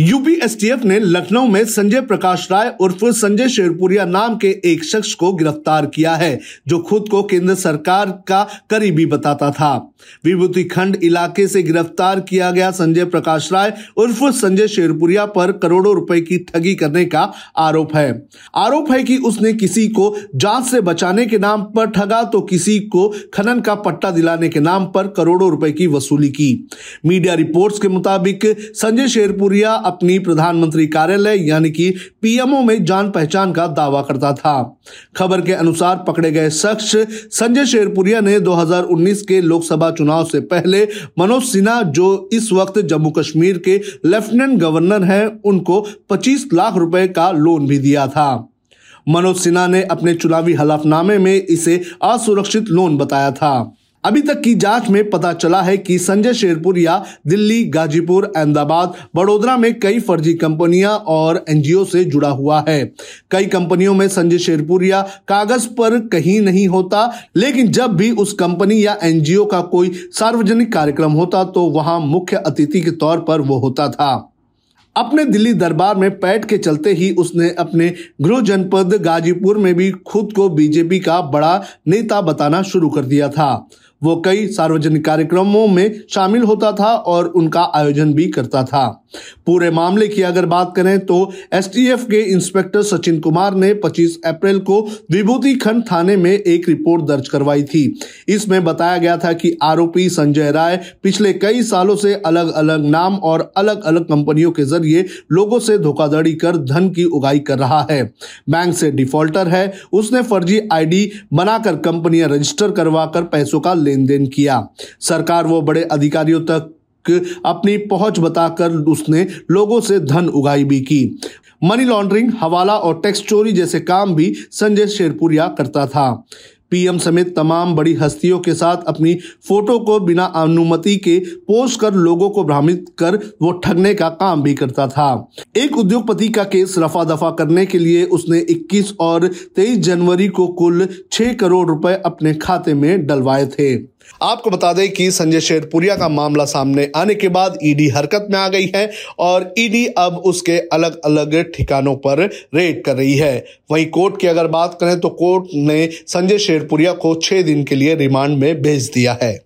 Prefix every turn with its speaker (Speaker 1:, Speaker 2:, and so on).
Speaker 1: UP STF ने लखनऊ में संजय प्रकाश राय उर्फ़ संजय शेरपुरिया नाम के एक शख्स को गिरफ़्तार किया है, जो खुद को केंद्र सरकार का करीबी बताता था। विभूति खंड इलाके से गिरफ़्तार किया गया संजय प्रकाश राय उर्फ़ संजय शेरपुरिया पर करोड़ों रुपए की ठगी करने का आरोप है। आरोप है कि उसने किसी को जाँच से बचाने के नाम पर ठगा तो किसी को खनन का पट्टा दिलाने के नाम पर करोड़ों रुपए की वसूली की। मीडिया रिपोर्ट्स के मुताबिक संजय शेरपुरिया अपनी प्रधानमंत्री कार्यालय, यानी कि पीएमओ में जान पहचान का दावा करता था। खबर के अनुसार पकड़े गए शख्स संजय शेरपुरिया ने 2019 के लोकसभा चुनाव से पहले मनोज सिन्हा, जो इस वक्त जम्मू कश्मीर के लेफ्टिनेंट गवर्नर हैं, उनको 25 लाख रुपए का लोन भी दिया था। मनोज सिन्हा ने अपने चुनावी हलफनामे में इसे असुरक्षित लोन बताया था। अभी तक की जाँच में पता चला है कि संजय शेरपुरिया, दिल्ली, गाजीपुर, अहमदाबाद, बड़ोदरा में कई फर्जी कंपनियाँ और एनजीओ से जुड़ा हुआ है। कई कंपनियों में संजय शेरपुरिया कागज़ पर कहीं नहीं होता, लेकिन जब भी उस कंपनी या एनजीओ का कोई सार्वजनिक कार्यक्रम होता तो वहाँ मुख्य अतिथि के तौर पर वो होता था। अपने दिल्ली दरबार में पैठ के चलते ही उसने अपने गृह जनपद गाजीपुर में भी खुद को बीजेपी का बड़ा नेता बताना शुरू कर दिया था। वो कई सार्वजनिक कार्यक्रमों में शामिल होता था और उनका आयोजन भी करता था। पूरे मामले की अगर बात करें तो एसटीएफ के इंस्पेक्टर सचिन कुमार ने 25 अप्रैल को विभूति खंड थाने में एक रिपोर्ट दर्ज करवाई थी। इसमें बताया गया था कि आरोपी संजय राय पिछले कई सालों से अलग अलग नाम और अलग अलग कंपनियों के ज़रिए लोगों से धोखाधड़ी कर धन की उगाई कर रहा है। बैंक से डिफॉल्टर है। उसने फर्जी आईडी बनाकर कंपनियाँ रजिस्टर करवाकर पैसों का लेन देन किया। सरकार वो बड़े अधिकारियों तक अपनी पहुँच बताकर उसने लोगों से धन उगाई भी की। मनी लॉन्ड्रिंग, हवाला और टैक्स चोरी जैसे काम भी संजय शेरपुरिया करता था। पीएम समेत तमाम बड़ी हस्तियों के साथ अपनी फ़ोटो को बिना अनुमति के पोस्ट कर लोगों को भ्रमित कर वो ठगने का काम भी करता था। एक उद्योगपति का केस रफा दफ़ा करने के लिए उसने 21 और 23 जनवरी को कुल 6 करोड़ रुपए अपने खाते में डलवाए थे। आपको बता दें कि संजय शेरपुरिया का मामला सामने आने के बाद ईडी हरकत में आ गई है और ईडी अब उसके अलग अलग ठिकानों पर रेड कर रही है। वहीं कोर्ट की अगर बात करें तो कोर्ट ने संजय शेरपुरिया को छह दिन के लिए रिमांड में भेज दिया है।